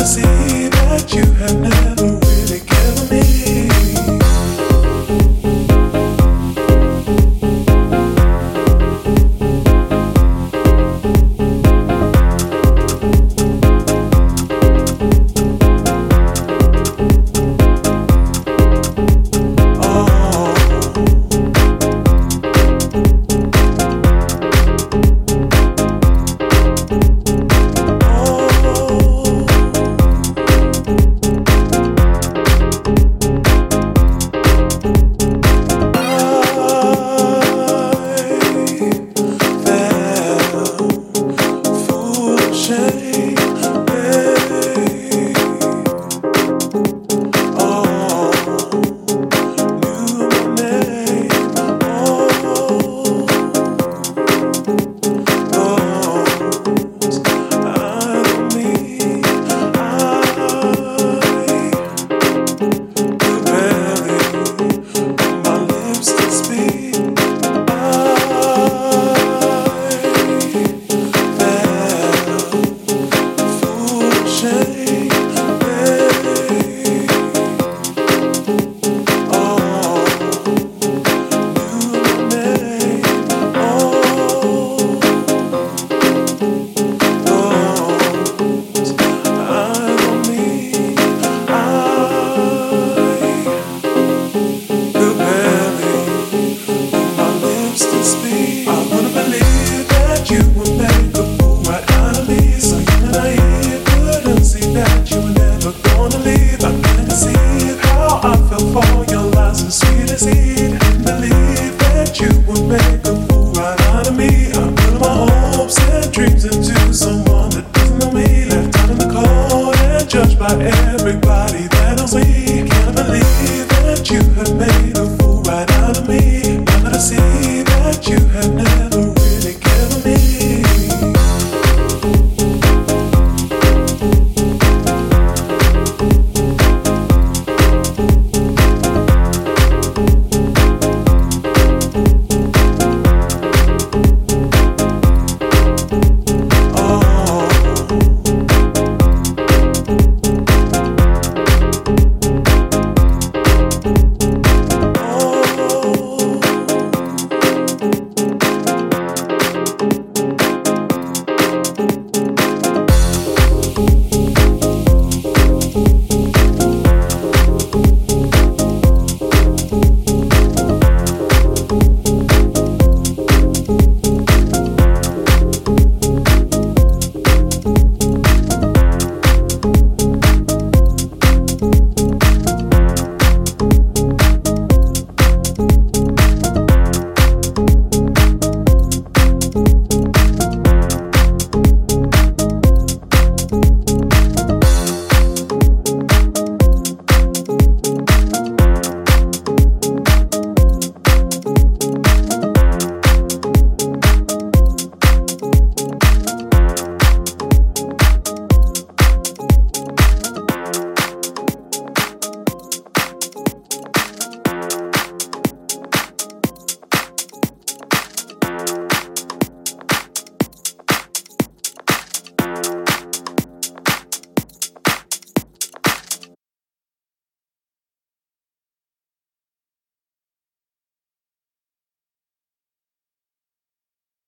i see that you have Changed into someone that doesn't know me, left out in the cold and judged by everybody.